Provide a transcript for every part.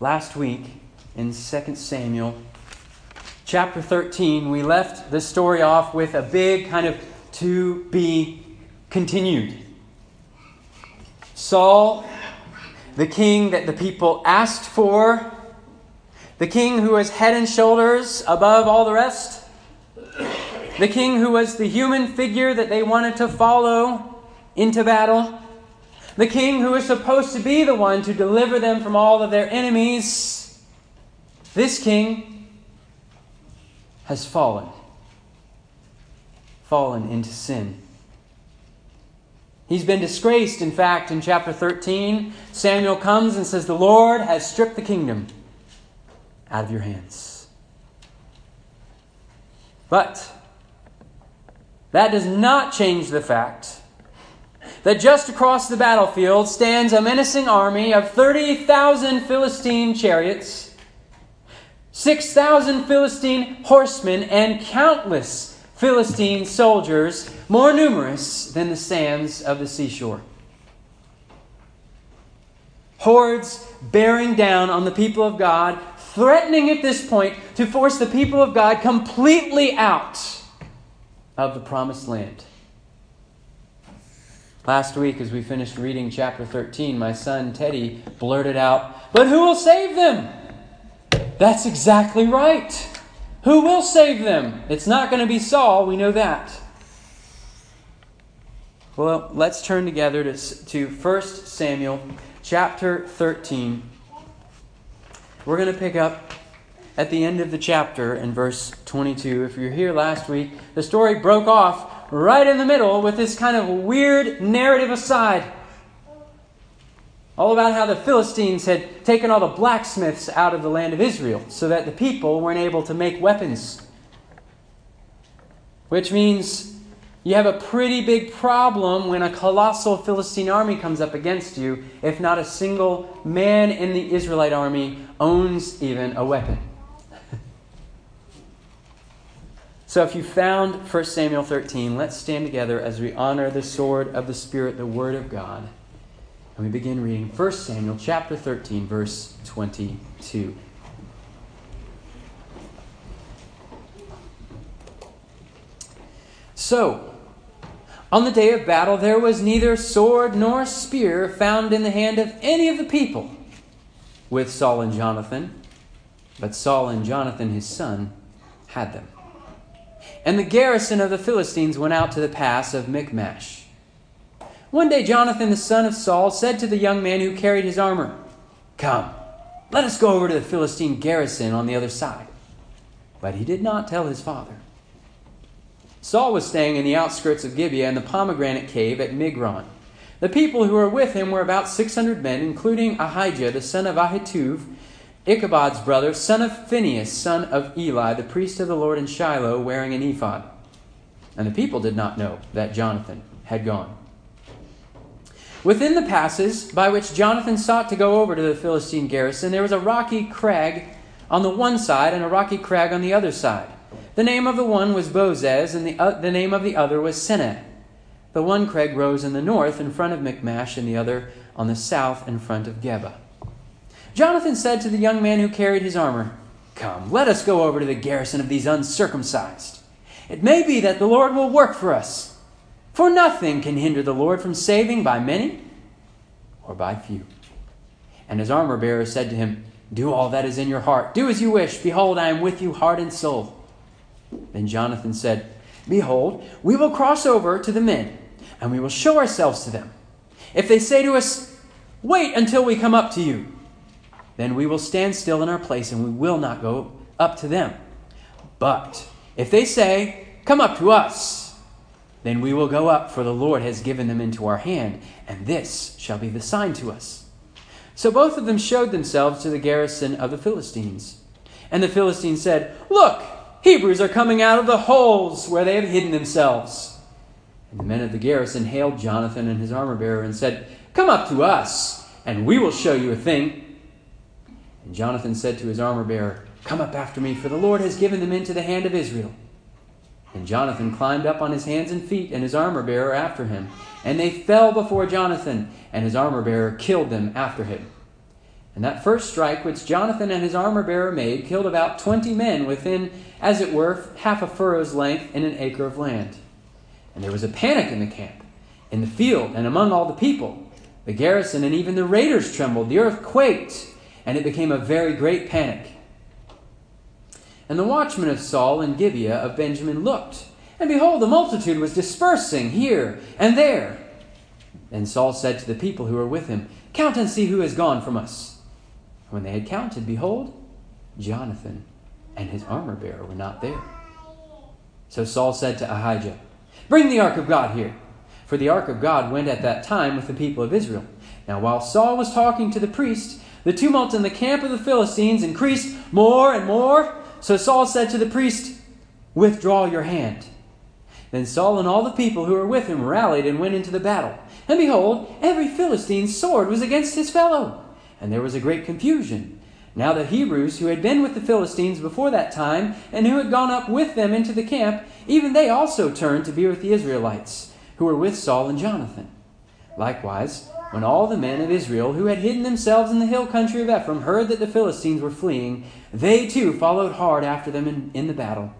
Last week in 2 Samuel chapter 13, we left the story off with a big kind of to be continued. Saul, the king that the people asked for, the king who was head and shoulders above all the rest, the king who was the human figure that they wanted to follow into battle the king who is supposed to be the one to deliver them from all of their enemies, this king has fallen. Fallen into sin. He's been disgraced, in fact, in chapter 13. Samuel comes and says, The Lord has stripped the kingdom out of your hands. But that does not change the fact that just across the battlefield stands a menacing army of 30,000 Philistine chariots, 6,000 Philistine horsemen, and countless Philistine soldiers, more numerous than the sands of the seashore. Hordes bearing down on the people of God, threatening at this point to force the people of God completely out of the promised land. Last week, as we finished reading chapter 13, my son Teddy blurted out, But who will save them? That's exactly right. Who will save them? It's not going to be Saul, we know that. Well, let's turn together to, to 1 Samuel chapter 13. We're going to pick up at the end of the chapter in verse 22. If you're here last week, the story broke off right in the middle with this kind of weird narrative aside. All about how the Philistines had taken all the blacksmiths out of the land of Israel so that the people weren't able to make weapons. Which means you have a pretty big problem when a colossal Philistine army comes up against you if not a single man in the Israelite army owns even a weapon. So if you found 1 Samuel 13, let's stand together as we honor the sword of the Spirit, the Word of God. And we begin reading 1 Samuel chapter 13, verse 22. So, on the day of battle, there was neither sword nor spear found in the hand of any of the people with Saul and Jonathan, but Saul and Jonathan his son had them. And the garrison of the Philistines went out to the pass of Michmash. One day Jonathan the son of Saul said to the young man who carried his armor, Come, let us go over to the Philistine garrison on the other side. But he did not tell his father. Saul was staying in the outskirts of Gibeah in the pomegranate cave at Migron. The people who were with him were about 600 men, including Ahijah the son of Ahitub Ichabod's brother, son of Phinehas, son of Eli, the priest of the Lord in Shiloh, wearing an ephod. And the people did not know that Jonathan had gone. Within the passes by which Jonathan sought to go over to the Philistine garrison, there was a rocky crag on the one side and a rocky crag on the other side. The name of the one was Bozez, and the, uh, the name of the other was Seneh. The one crag rose in the north in front of Michmash, and the other on the south in front of Geba. Jonathan said to the young man who carried his armor, Come, let us go over to the garrison of these uncircumcised. It may be that the Lord will work for us, for nothing can hinder the Lord from saving by many or by few. And his armor bearer said to him, Do all that is in your heart. Do as you wish. Behold, I am with you, heart and soul. Then Jonathan said, Behold, we will cross over to the men, and we will show ourselves to them. If they say to us, Wait until we come up to you, then we will stand still in our place and we will not go up to them. But if they say, Come up to us, then we will go up, for the Lord has given them into our hand, and this shall be the sign to us. So both of them showed themselves to the garrison of the Philistines. And the Philistines said, Look, Hebrews are coming out of the holes where they have hidden themselves. And the men of the garrison hailed Jonathan and his armor bearer and said, Come up to us, and we will show you a thing and Jonathan said to his armor bearer, Come up after me, for the Lord has given them into the hand of Israel. And Jonathan climbed up on his hands and feet, and his armor bearer after him. And they fell before Jonathan, and his armor bearer killed them after him. And that first strike which Jonathan and his armor bearer made killed about twenty men within, as it were, half a furrow's length in an acre of land. And there was a panic in the camp, in the field, and among all the people. The garrison and even the raiders trembled. The earth quaked, and it became a very great panic. And the watchmen of Saul and Gibeah of Benjamin looked, and behold, the multitude was dispersing here and there. And Saul said to the people who were with him, Count and see who has gone from us. When they had counted, behold, Jonathan and his armor bearer were not there. So Saul said to Ahijah, Bring the ark of God here. For the ark of God went at that time with the people of Israel. Now, while Saul was talking to the priest, the tumult in the camp of the Philistines increased more and more. So Saul said to the priest, Withdraw your hand. Then Saul and all the people who were with him rallied and went into the battle. And behold, every Philistine's sword was against his fellow and there was a great confusion. Now the Hebrews, who had been with the Philistines before that time, and who had gone up with them into the camp, even they also turned to be with the Israelites, who were with Saul and Jonathan. Likewise, when all the men of Israel who had hidden themselves in the hill country of Ephraim heard that the Philistines were fleeing, they too followed hard after them in, in the battle.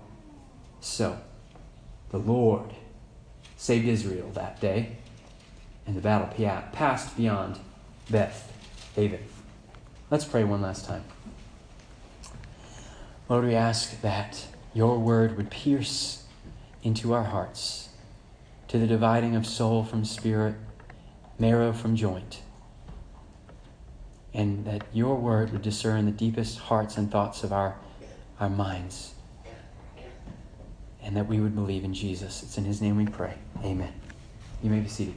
So, the Lord saved Israel that day, and the battle passed beyond Beth David. Let's pray one last time. Lord, we ask that your word would pierce into our hearts to the dividing of soul from spirit, marrow from joint, and that your word would discern the deepest hearts and thoughts of our, our minds, and that we would believe in Jesus. It's in his name we pray. Amen. You may be seated.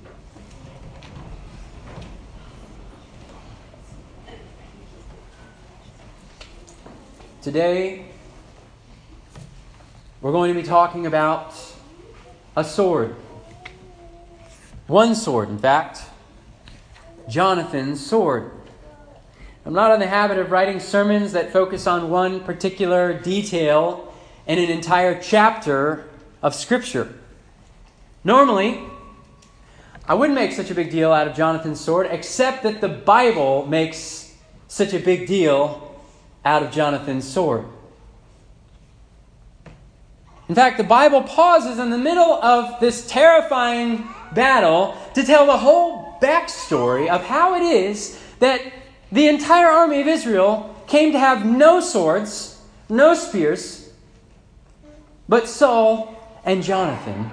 Today, we're going to be talking about a sword. One sword, in fact. Jonathan's sword. I'm not in the habit of writing sermons that focus on one particular detail in an entire chapter of Scripture. Normally, I wouldn't make such a big deal out of Jonathan's sword, except that the Bible makes such a big deal out of Jonathan's sword. In fact, the Bible pauses in the middle of this terrifying battle to tell the whole backstory of how it is that the entire army of Israel came to have no swords, no spears, but Saul and Jonathan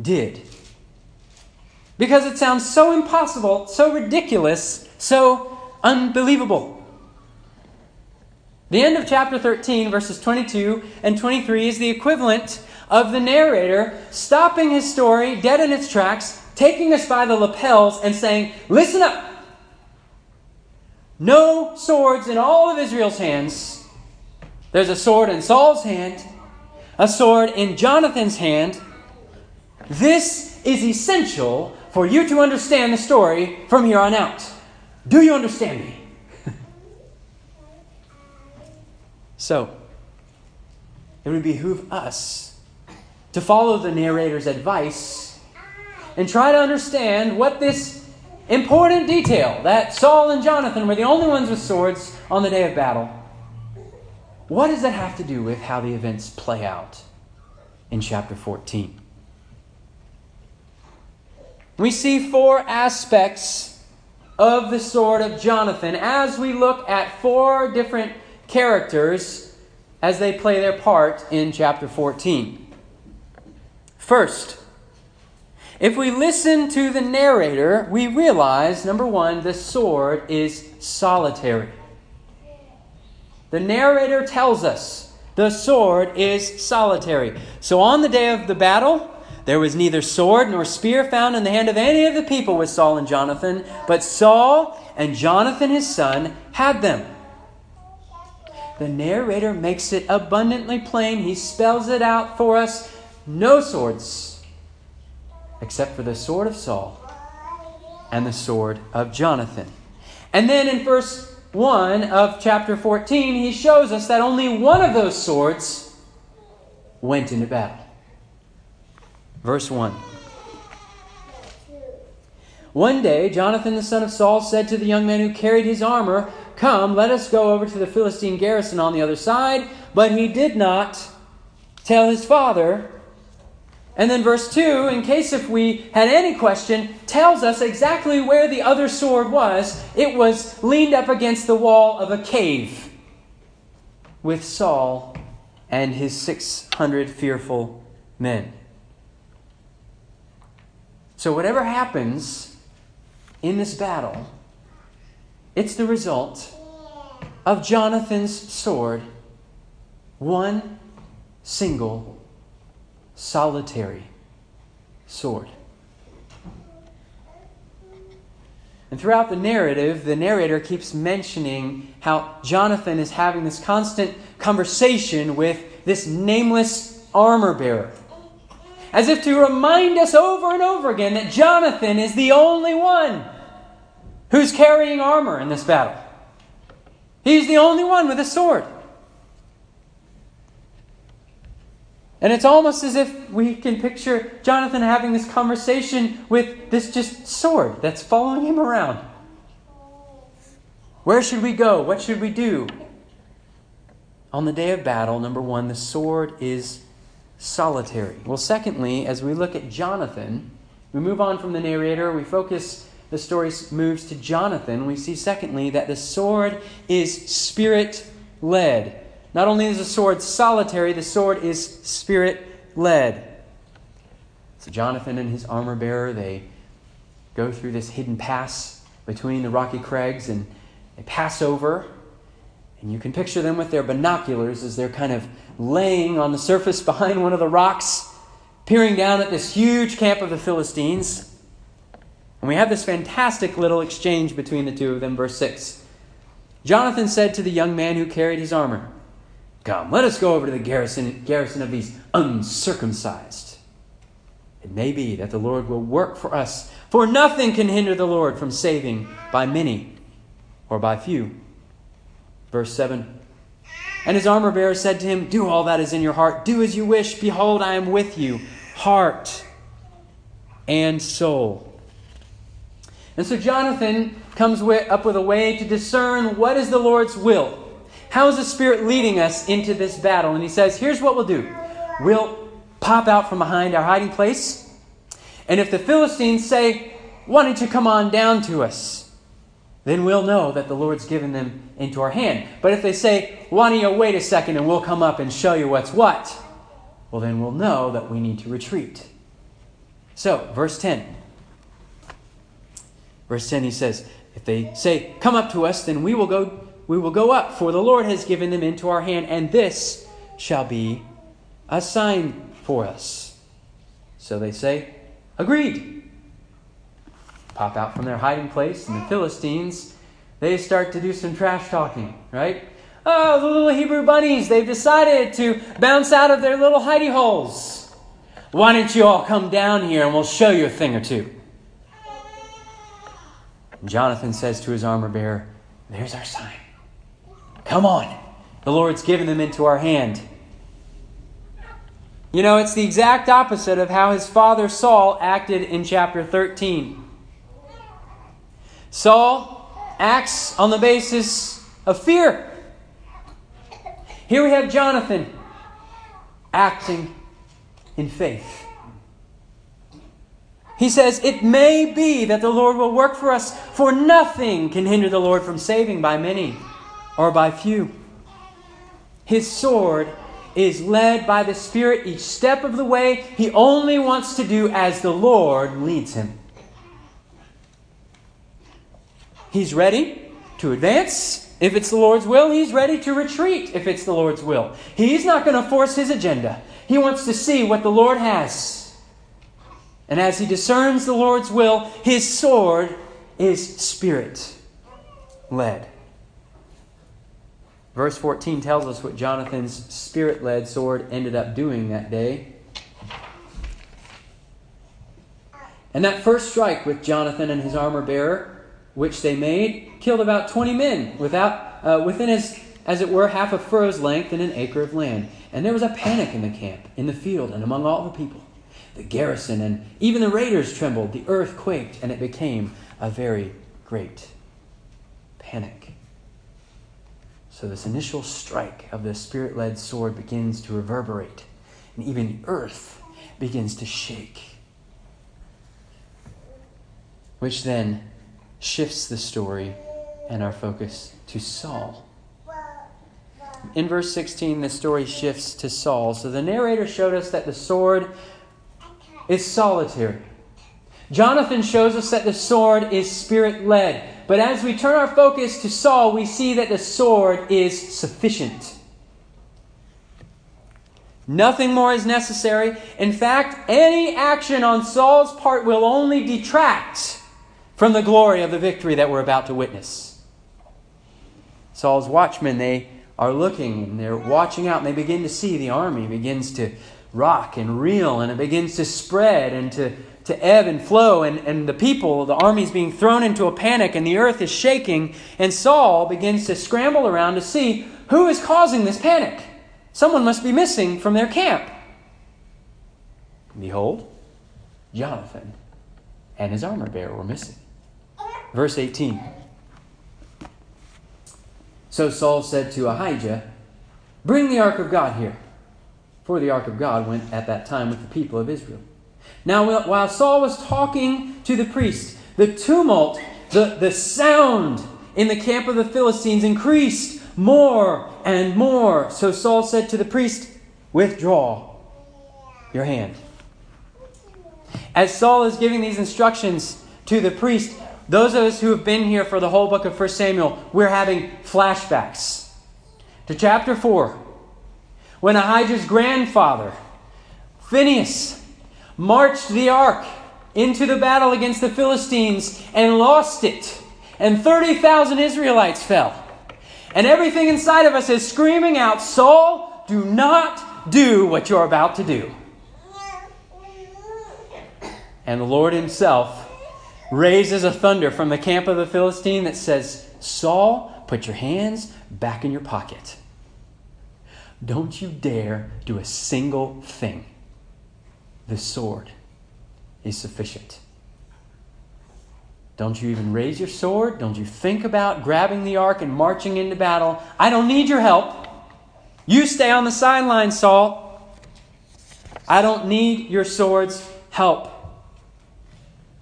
did. Because it sounds so impossible, so ridiculous, so unbelievable. The end of chapter 13, verses 22 and 23, is the equivalent of the narrator stopping his story dead in its tracks, taking us by the lapels, and saying, Listen up! No swords in all of Israel's hands. There's a sword in Saul's hand, a sword in Jonathan's hand. This is essential for you to understand the story from here on out. Do you understand me? So, it would behoove us to follow the narrator's advice and try to understand what this important detail that Saul and Jonathan were the only ones with swords on the day of battle. What does that have to do with how the events play out in chapter 14? We see four aspects of the sword of Jonathan as we look at four different characters as they play their part in chapter 14. First, if we listen to the narrator, we realize number one, the sword is solitary. The narrator tells us the sword is solitary. So on the day of the battle, there was neither sword nor spear found in the hand of any of the people with Saul and Jonathan, but Saul and Jonathan his son had them the narrator makes it abundantly plain. He spells it out for us. No swords, except for the sword of Saul and the sword of Jonathan. And then in verse 1 of chapter 14, he shows us that only one of those swords went into battle. Verse 1. One day, Jonathan the son of Saul said to the young man who carried his armor, Come, let us go over to the Philistine garrison on the other side. But he did not tell his father. And then verse 2, in case if we had any question, tells us exactly where the other sword was. It was leaned up against the wall of a cave with Saul and his 600 fearful men. So, whatever happens in this battle, it's the result of Jonathan's sword, one single, solitary sword. And throughout the narrative, the narrator keeps mentioning how Jonathan is having this constant conversation with this nameless armor bearer. As if to remind us over and over again that Jonathan is the only one who's carrying armor in this battle. He's the only one with a sword. And it's almost as if we can picture Jonathan having this conversation with this just sword that's following him around. Where should we go? What should we do? On the day of battle, number one, the sword is solitary. Well, secondly, as we look at Jonathan, we move on from the narrator, we focus, the story moves to Jonathan. We see, secondly, that the sword is spirit led. Not only is the sword solitary, the sword is spirit led. So Jonathan and his armor bearer, they go through this hidden pass between the rocky crags and they pass over. And you can picture them with their binoculars as they're kind of laying on the surface behind one of the rocks, peering down at this huge camp of the Philistines. And we have this fantastic little exchange between the two of them, verse 6. Jonathan said to the young man who carried his armor, Come, let us go over to the garrison, garrison of these uncircumcised. It may be that the Lord will work for us, for nothing can hinder the Lord from saving by many or by few. Verse 7 And his armor bearer said to him, Do all that is in your heart, do as you wish. Behold, I am with you, heart and soul. And so Jonathan comes up with a way to discern what is the Lord's will. How is the Spirit leading us into this battle? And he says, here's what we'll do we'll pop out from behind our hiding place. And if the Philistines say, Why don't you come on down to us? Then we'll know that the Lord's given them into our hand. But if they say, Why don't you wait a second and we'll come up and show you what's what? Well, then we'll know that we need to retreat. So, verse 10. Verse 10, he says, If they say, Come up to us, then we will go we will go up, for the Lord has given them into our hand, and this shall be a sign for us. So they say, Agreed. Pop out from their hiding place, and the Philistines, they start to do some trash talking, right? Oh, the little Hebrew bunnies, they've decided to bounce out of their little hidey holes. Why don't you all come down here and we'll show you a thing or two? Jonathan says to his armor bearer, There's our sign. Come on. The Lord's given them into our hand. You know, it's the exact opposite of how his father Saul acted in chapter 13. Saul acts on the basis of fear. Here we have Jonathan acting in faith. He says, It may be that the Lord will work for us, for nothing can hinder the Lord from saving by many or by few. His sword is led by the Spirit each step of the way. He only wants to do as the Lord leads him. He's ready to advance if it's the Lord's will. He's ready to retreat if it's the Lord's will. He's not going to force his agenda. He wants to see what the Lord has. And as he discerns the Lord's will, his sword is spirit led. Verse 14 tells us what Jonathan's spirit led sword ended up doing that day. And that first strike with Jonathan and his armor bearer, which they made, killed about 20 men without, uh, within as, as it were half a furrow's length and an acre of land. And there was a panic in the camp, in the field, and among all the people. the garrison and even the raiders trembled. The earth quaked, and it became a very great panic. So, this initial strike of the spirit led sword begins to reverberate, and even earth begins to shake. Which then shifts the story and our focus to Saul. In verse 16, the story shifts to Saul. So the narrator showed us that the sword is solitary. Jonathan shows us that the sword is spirit led. But as we turn our focus to Saul, we see that the sword is sufficient. Nothing more is necessary. In fact, any action on Saul's part will only detract from the glory of the victory that we're about to witness. Saul's watchmen, they are looking and they're watching out and they begin to see the army begins to rock and reel and it begins to spread and to, to ebb and flow and, and the people, the army is being thrown into a panic and the earth is shaking and Saul begins to scramble around to see who is causing this panic. Someone must be missing from their camp. Behold, Jonathan and his armor bearer were missing. Verse 18. So Saul said to Ahijah, Bring the ark of God here. For the ark of God went at that time with the people of Israel. Now, while Saul was talking to the priest, the tumult, the, the sound in the camp of the Philistines increased more and more. So Saul said to the priest, Withdraw your hand. As Saul is giving these instructions to the priest, those of us who have been here for the whole book of 1 Samuel, we're having flashbacks to chapter 4 when Ahijah's grandfather, Phinehas, marched the ark into the battle against the Philistines and lost it, and 30,000 Israelites fell. And everything inside of us is screaming out, Saul, do not do what you're about to do. And the Lord Himself raises a thunder from the camp of the Philistine that says, Saul, put your hands back in your pocket. Don't you dare do a single thing. The sword is sufficient. Don't you even raise your sword. Don't you think about grabbing the ark and marching into battle. I don't need your help. You stay on the sidelines, Saul. I don't need your sword's help.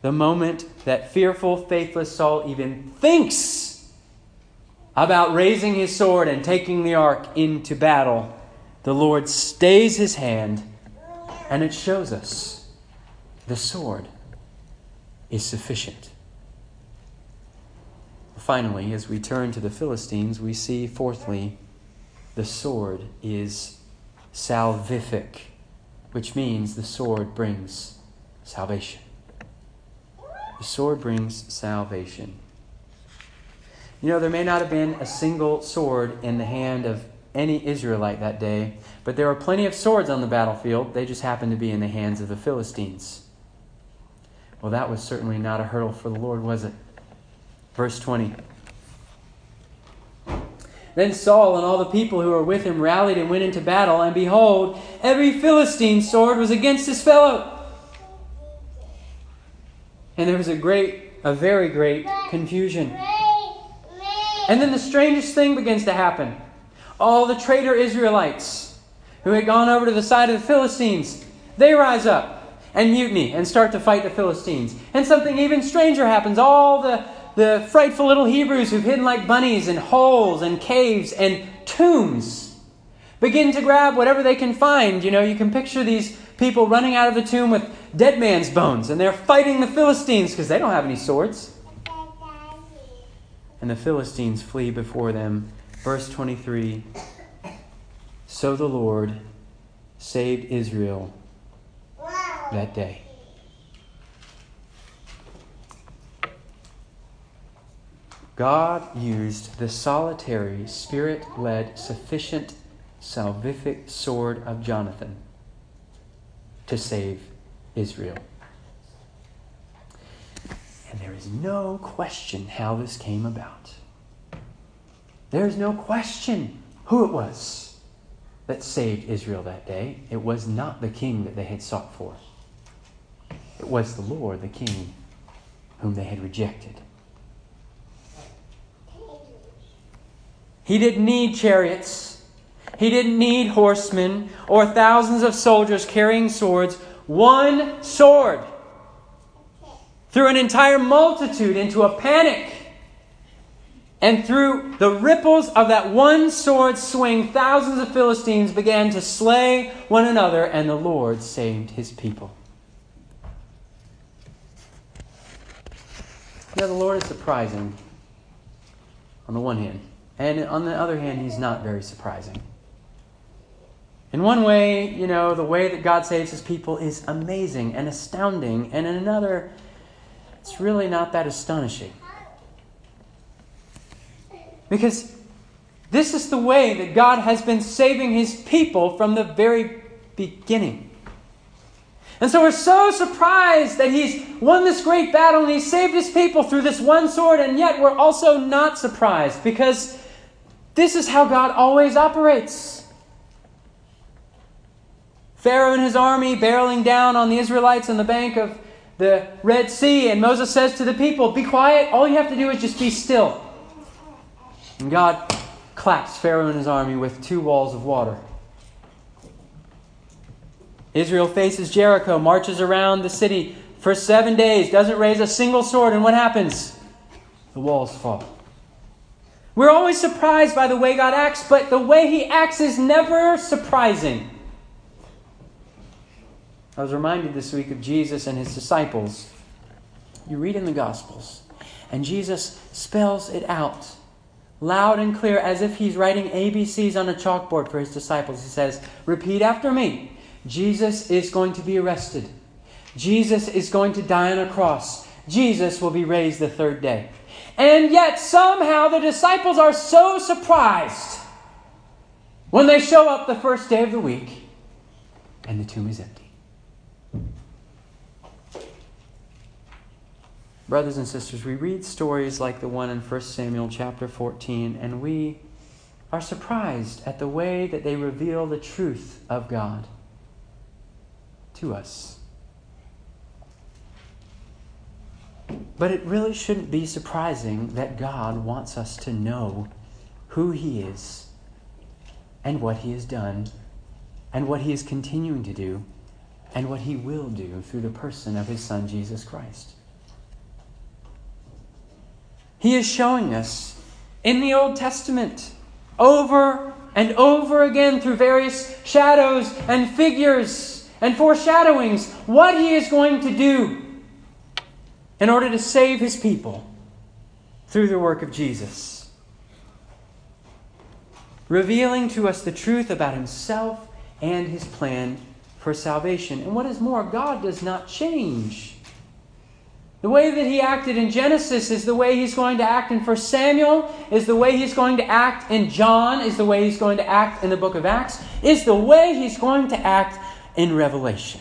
The moment that fearful, faithless Saul even thinks about raising his sword and taking the ark into battle, the Lord stays his hand, and it shows us the sword is sufficient. Finally, as we turn to the Philistines, we see, fourthly, the sword is salvific, which means the sword brings salvation. The sword brings salvation. You know, there may not have been a single sword in the hand of any Israelite that day, but there were plenty of swords on the battlefield. They just happened to be in the hands of the Philistines. Well, that was certainly not a hurdle for the Lord, was it? Verse 20. Then Saul and all the people who were with him rallied and went into battle, and behold, every Philistine sword was against his fellow. And there was a great, a very great confusion. And then the strangest thing begins to happen. All the traitor Israelites who had gone over to the side of the Philistines, they rise up and mutiny and start to fight the Philistines. And something even stranger happens. All the, the frightful little Hebrews who've hidden like bunnies in holes and caves and tombs begin to grab whatever they can find. You know, you can picture these people running out of the tomb with dead man's bones, and they're fighting the Philistines because they don't have any swords. And the Philistines flee before them. Verse 23 So the Lord saved Israel that day. God used the solitary, spirit led, sufficient, salvific sword of Jonathan to save Israel. And there is no question how this came about. There is no question who it was that saved Israel that day. It was not the king that they had sought for. It was the Lord, the King, whom they had rejected. He didn't need chariots. He didn't need horsemen or thousands of soldiers carrying swords. One sword threw an entire multitude into a panic. And through the ripples of that one sword swing, thousands of Philistines began to slay one another, and the Lord saved his people. Now, the Lord is surprising on the one hand. And on the other hand, he's not very surprising. In one way, you know, the way that God saves his people is amazing and astounding, and in another, it's really not that astonishing. Because this is the way that God has been saving his people from the very beginning. And so we're so surprised that he's won this great battle and he's saved his people through this one sword, and yet we're also not surprised because this is how God always operates. Pharaoh and his army barreling down on the Israelites on the bank of the Red Sea, and Moses says to the people, Be quiet, all you have to do is just be still. And God claps Pharaoh and his army with two walls of water. Israel faces Jericho, marches around the city for seven days, doesn't raise a single sword, and what happens? The walls fall. We're always surprised by the way God acts, but the way He acts is never surprising. I was reminded this week of Jesus and His disciples. You read in the Gospels, and Jesus spells it out loud and clear as if He's writing ABCs on a chalkboard for His disciples. He says, Repeat after me Jesus is going to be arrested, Jesus is going to die on a cross, Jesus will be raised the third day. And yet, somehow, the disciples are so surprised when they show up the first day of the week and the tomb is empty. Brothers and sisters, we read stories like the one in 1 Samuel chapter 14, and we are surprised at the way that they reveal the truth of God to us. But it really shouldn't be surprising that God wants us to know who He is and what He has done and what He is continuing to do and what He will do through the person of His Son, Jesus Christ. He is showing us in the Old Testament over and over again through various shadows and figures and foreshadowings what He is going to do in order to save his people through the work of Jesus, revealing to us the truth about himself and his plan for salvation. And what is more, God does not change. The way that he acted in Genesis is the way he's going to act in 1 Samuel, is the way he's going to act in John, is the way he's going to act in the book of Acts, is the way he's going to act in Revelation.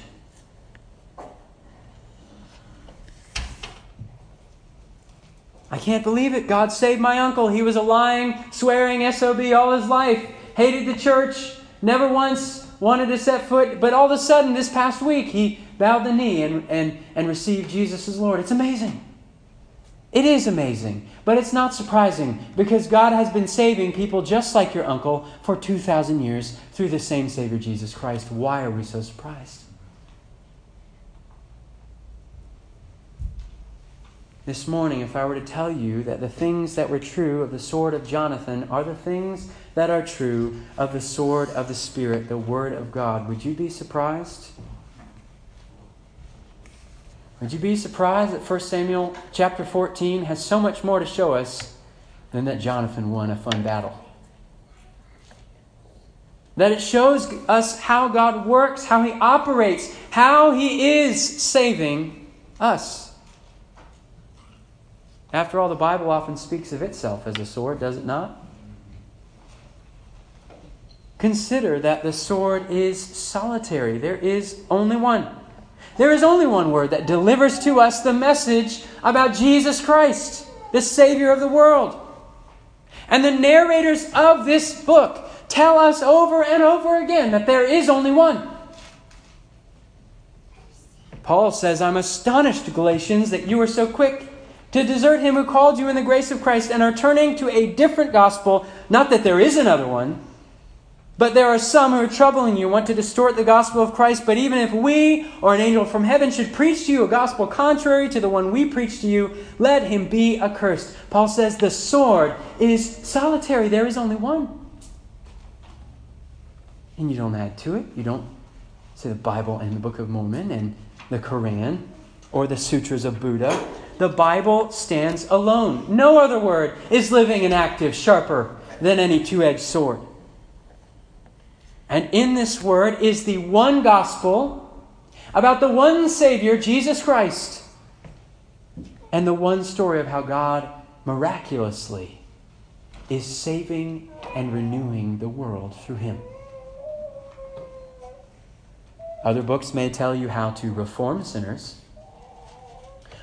I can't believe it. God saved my uncle. He was a lying, swearing SOB all his life, hated the church, never once wanted to set foot, but all of a sudden, this past week, he bowed the knee and, and, and received Jesus as Lord. It's amazing. It is amazing, but it's not surprising because God has been saving people just like your uncle for 2,000 years through the same Savior, Jesus Christ. Why are we so surprised? this morning if I were to tell you that the things that were true of the sword of Jonathan are the things that are true of the sword of the Spirit, the Word of God, would you be surprised? Would you be surprised that 1 Samuel chapter 14 has so much more to show us than that Jonathan won a fun battle? That it shows us how God works, how He operates, how He is saving us. After all, the Bible often speaks of itself as a sword, does it not? Consider that the sword is solitary. There is only one. There is only one word that delivers to us the message about Jesus Christ, the Savior of the world. And the narrators of this book tell us over and over again that there is only one. Paul says, I'm astonished, Galatians, that you are so quick to desert him who called you in the grace of Christ and are turning to a different gospel. Not that there is another one, but there are some who are troubling you, want to distort the gospel of Christ. But even if we or an angel from heaven should preach to you a gospel contrary to the one we preach to you, let him be accursed. Paul says the sword is solitary, there is only one. And you don't add to it. You don't say the Bible and the Book of Mormon and the Quran or the Sutras of Buddha. The Bible stands alone. No other word is living and active, sharper than any two edged sword. And in this word is the one gospel about the one Savior, Jesus Christ, and the one story of how God miraculously is saving and renewing the world through Him. Other books may tell you how to reform sinners.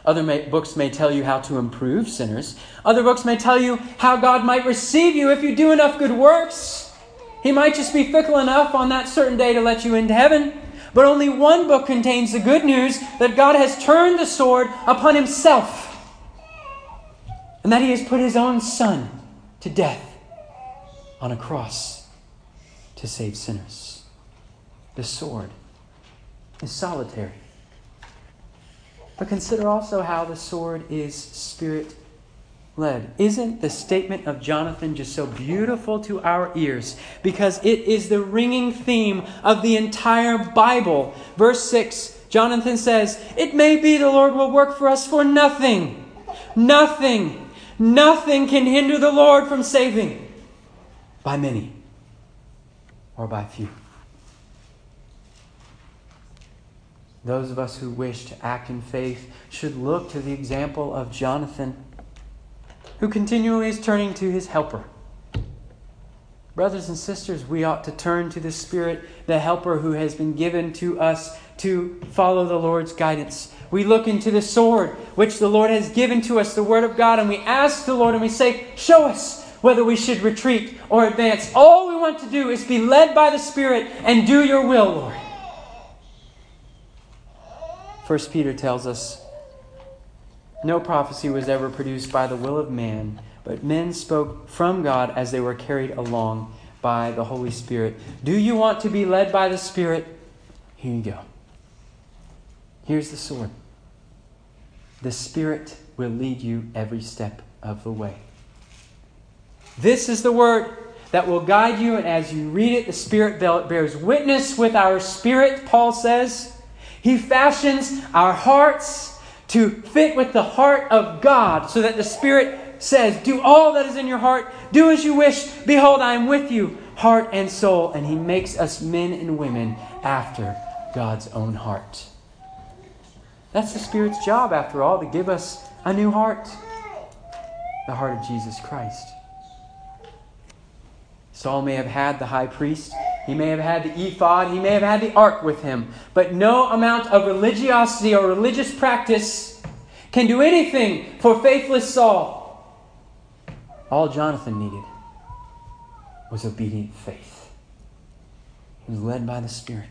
Other may, books may tell you how to improve sinners. Other books may tell you how God might receive you if you do enough good works. He might just be fickle enough on that certain day to let you into heaven. But only one book contains the good news that God has turned the sword upon himself and that he has put his own son to death on a cross to save sinners. The sword is solitary. But consider also how the sword is spirit led. Isn't the statement of Jonathan just so beautiful to our ears? Because it is the ringing theme of the entire Bible. Verse 6, Jonathan says, It may be the Lord will work for us for nothing. Nothing. Nothing can hinder the Lord from saving by many or by few. Those of us who wish to act in faith should look to the example of Jonathan who continually is turning to his helper. Brothers and sisters, we ought to turn to the Spirit, the helper who has been given to us to follow the Lord's guidance. We look into the sword which the Lord has given to us, the Word of God, and we ask the Lord and we say, Show us whether we should retreat or advance. All we want to do is be led by the Spirit and do your will, Lord. First Peter tells us no prophecy was ever produced by the will of man, but men spoke from God as they were carried along by the Holy Spirit. Do you want to be led by the Spirit? Here you go. Here's the sword. The Spirit will lead you every step of the way. This is the word that will guide you, and as you read it, the Spirit bears witness with our spirit, Paul says. He fashions our hearts to fit with the heart of God, so that the Spirit says, Do all that is in your heart, do as you wish. Behold, I am with you, heart and soul. And He makes us men and women after God's own heart. That's the Spirit's job, after all, to give us a new heart the heart of Jesus Christ. Saul may have had the high priest he may have had the ephod, he may have had the ark with him, but no amount of religiosity or religious practice can do anything for faithless Saul. All Jonathan needed was obedient faith. He was led by the Spirit.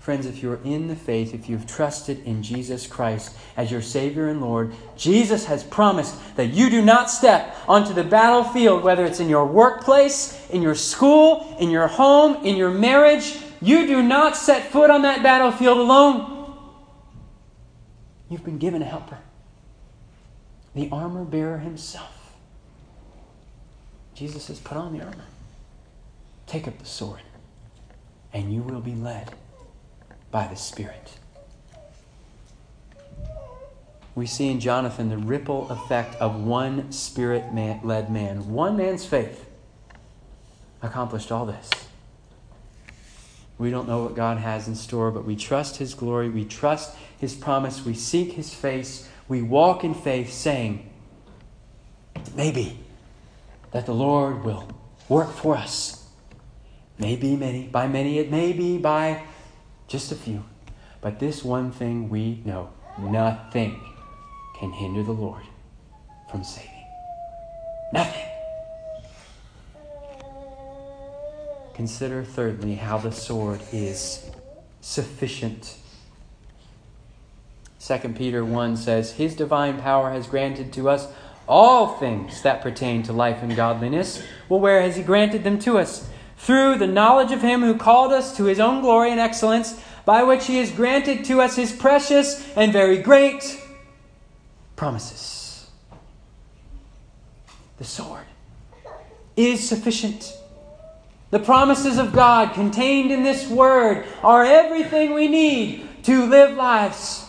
Friends, if you're in the faith, if you've trusted in Jesus Christ as your Savior and Lord, Jesus has promised that you do not step onto the battlefield, whether it's in your workplace, in your school, in your home, in your marriage. You do not set foot on that battlefield alone. You've been given a helper, the armor bearer himself. Jesus says, Put on the armor, take up the sword, and you will be led by the Spirit. We see in Jonathan the ripple effect of one spirit led man. One man's faith accomplished all this. We don't know what God has in store, but we trust His glory. We trust His promise. We seek His face. We walk in faith, saying, maybe that the Lord will work for us. Maybe many, by many, it may be by just a few. But this one thing we know nothing can hinder the Lord from saving. Nothing. Consider, thirdly, how the sword is sufficient. 2 Peter 1 says, His divine power has granted to us all things that pertain to life and godliness. Well, where has He granted them to us? Through the knowledge of Him who called us to His own glory and excellence, by which He has granted to us His precious and very great promises. The sword is sufficient. The promises of God contained in this word are everything we need to live lives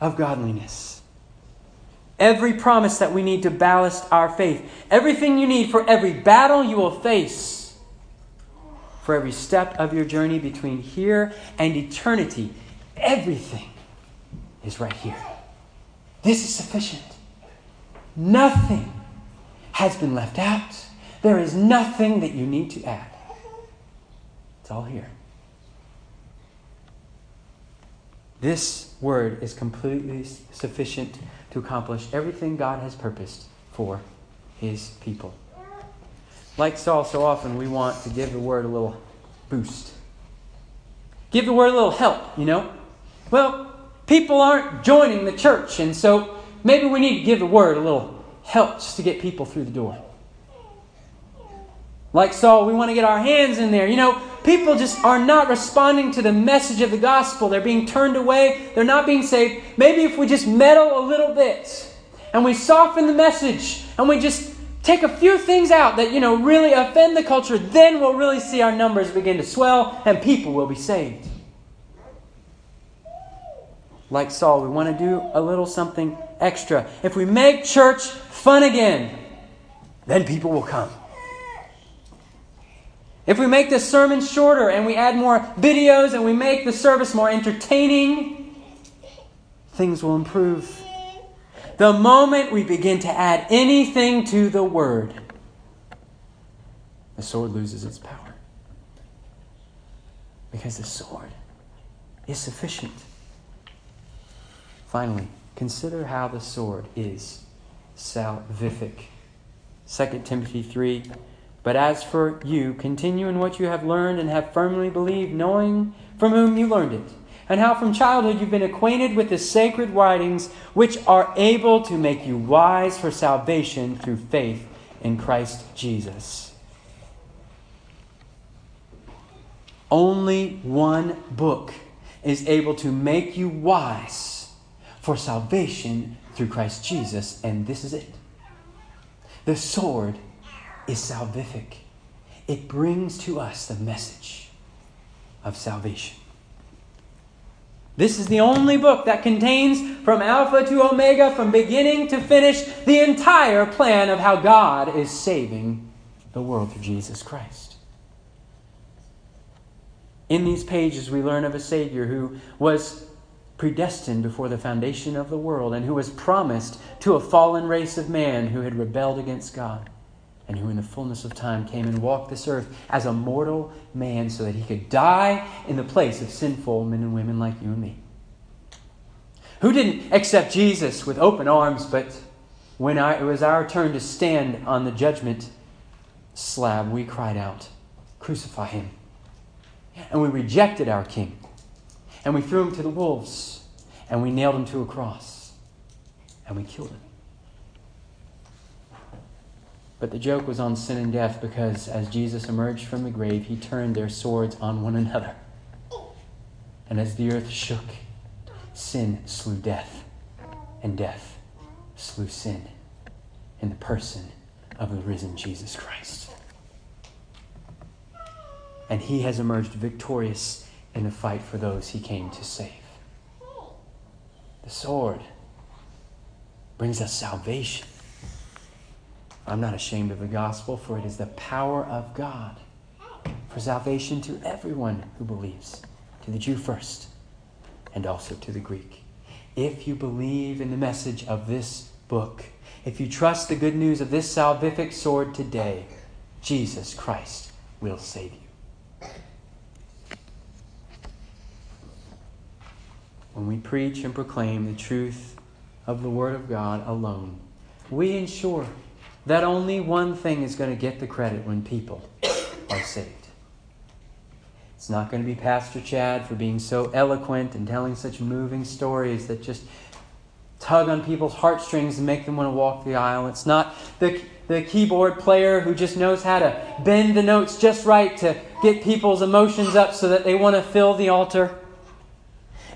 of godliness. Every promise that we need to ballast our faith. Everything you need for every battle you will face. For every step of your journey between here and eternity. Everything is right here. This is sufficient. Nothing has been left out. There is nothing that you need to add. It's all here. This word is completely sufficient to accomplish everything God has purposed for his people. Like Saul, so often we want to give the word a little boost. Give the word a little help, you know? Well, people aren't joining the church, and so maybe we need to give the word a little help just to get people through the door. Like Saul, we want to get our hands in there. You know, people just are not responding to the message of the gospel. They're being turned away, they're not being saved. Maybe if we just meddle a little bit and we soften the message and we just take a few things out that, you know, really offend the culture, then we'll really see our numbers begin to swell and people will be saved. Like Saul, we want to do a little something extra. If we make church fun again, then people will come. If we make the sermon shorter and we add more videos and we make the service more entertaining, things will improve. The moment we begin to add anything to the word, the sword loses its power. Because the sword is sufficient. Finally, consider how the sword is salvific. 2 Timothy 3 but as for you, continue in what you have learned and have firmly believed, knowing from whom you learned it, and how from childhood you've been acquainted with the sacred writings, which are able to make you wise for salvation through faith in Christ Jesus. Only one book is able to make you wise for salvation through Christ Jesus, and this is it. The sword is salvific. It brings to us the message of salvation. This is the only book that contains from Alpha to Omega, from beginning to finish, the entire plan of how God is saving the world through Jesus Christ. In these pages, we learn of a Savior who was predestined before the foundation of the world and who was promised to a fallen race of man who had rebelled against God and who in the fullness of time came and walked this earth as a mortal man so that he could die in the place of sinful men and women like you and me. Who didn't accept Jesus with open arms, but when it was our turn to stand on the judgment slab, we cried out, Crucify him. And we rejected our king. And we threw him to the wolves. And we nailed him to a cross. And we killed him. But the joke was on sin and death because as Jesus emerged from the grave, he turned their swords on one another. And as the earth shook, sin slew death, and death slew sin in the person of the risen Jesus Christ. And he has emerged victorious in the fight for those he came to save. The sword brings us salvation. I'm not ashamed of the gospel, for it is the power of God for salvation to everyone who believes, to the Jew first, and also to the Greek. If you believe in the message of this book, if you trust the good news of this salvific sword today, Jesus Christ will save you. When we preach and proclaim the truth of the Word of God alone, we ensure that only one thing is going to get the credit when people are saved. It's not going to be Pastor Chad for being so eloquent and telling such moving stories that just tug on people's heartstrings and make them want to walk the aisle. It's not the, the keyboard player who just knows how to bend the notes just right to get people's emotions up so that they want to fill the altar.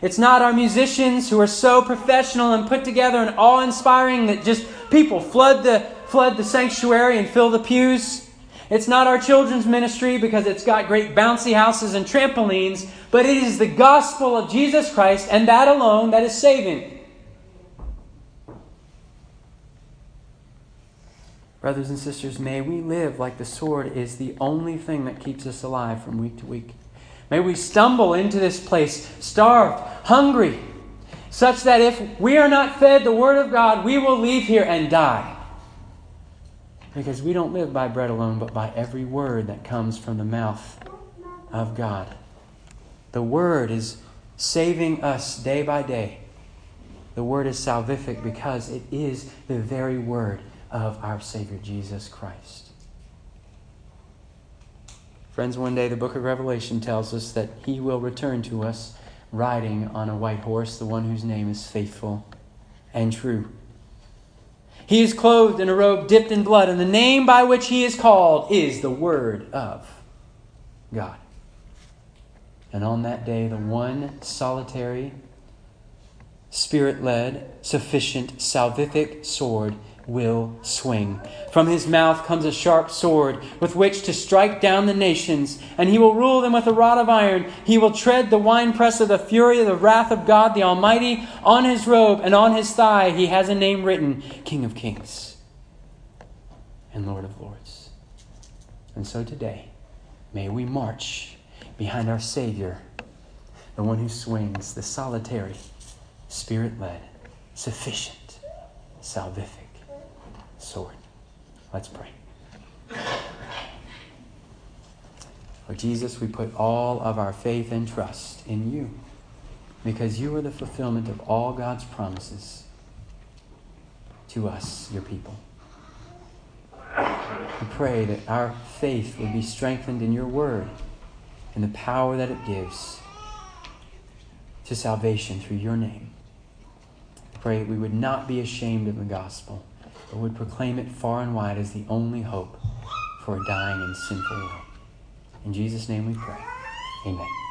It's not our musicians who are so professional and put together and awe inspiring that just people flood the, flood the sanctuary and fill the pews. It's not our children's ministry because it's got great bouncy houses and trampolines, but it is the gospel of Jesus Christ and that alone that is saving. Brothers and sisters, may we live like the sword is the only thing that keeps us alive from week to week. May we stumble into this place starved, hungry, such that if we are not fed the Word of God, we will leave here and die. Because we don't live by bread alone, but by every word that comes from the mouth of God. The Word is saving us day by day. The Word is salvific because it is the very Word of our Savior Jesus Christ. Friends, one day the book of Revelation tells us that he will return to us riding on a white horse, the one whose name is faithful and true. He is clothed in a robe dipped in blood, and the name by which he is called is the Word of God. And on that day, the one solitary, spirit led, sufficient, salvific sword will swing. From his mouth comes a sharp sword with which to strike down the nations, and he will rule them with a rod of iron. He will tread the winepress of the fury of the wrath of God the Almighty. On his robe and on his thigh he has a name written King of Kings and Lord of Lords. And so today, may we march behind our Savior, the one who swings, the solitary, spirit led, sufficient, salvific sword. Let's pray. Lord Jesus, we put all of our faith and trust in you because you are the fulfillment of all God's promises to us, your people. We pray that our faith would be strengthened in your word and the power that it gives to salvation through your name. Pray that we would not be ashamed of the gospel but would proclaim it far and wide as the only hope for a dying and sinful world. In Jesus' name we pray. Amen.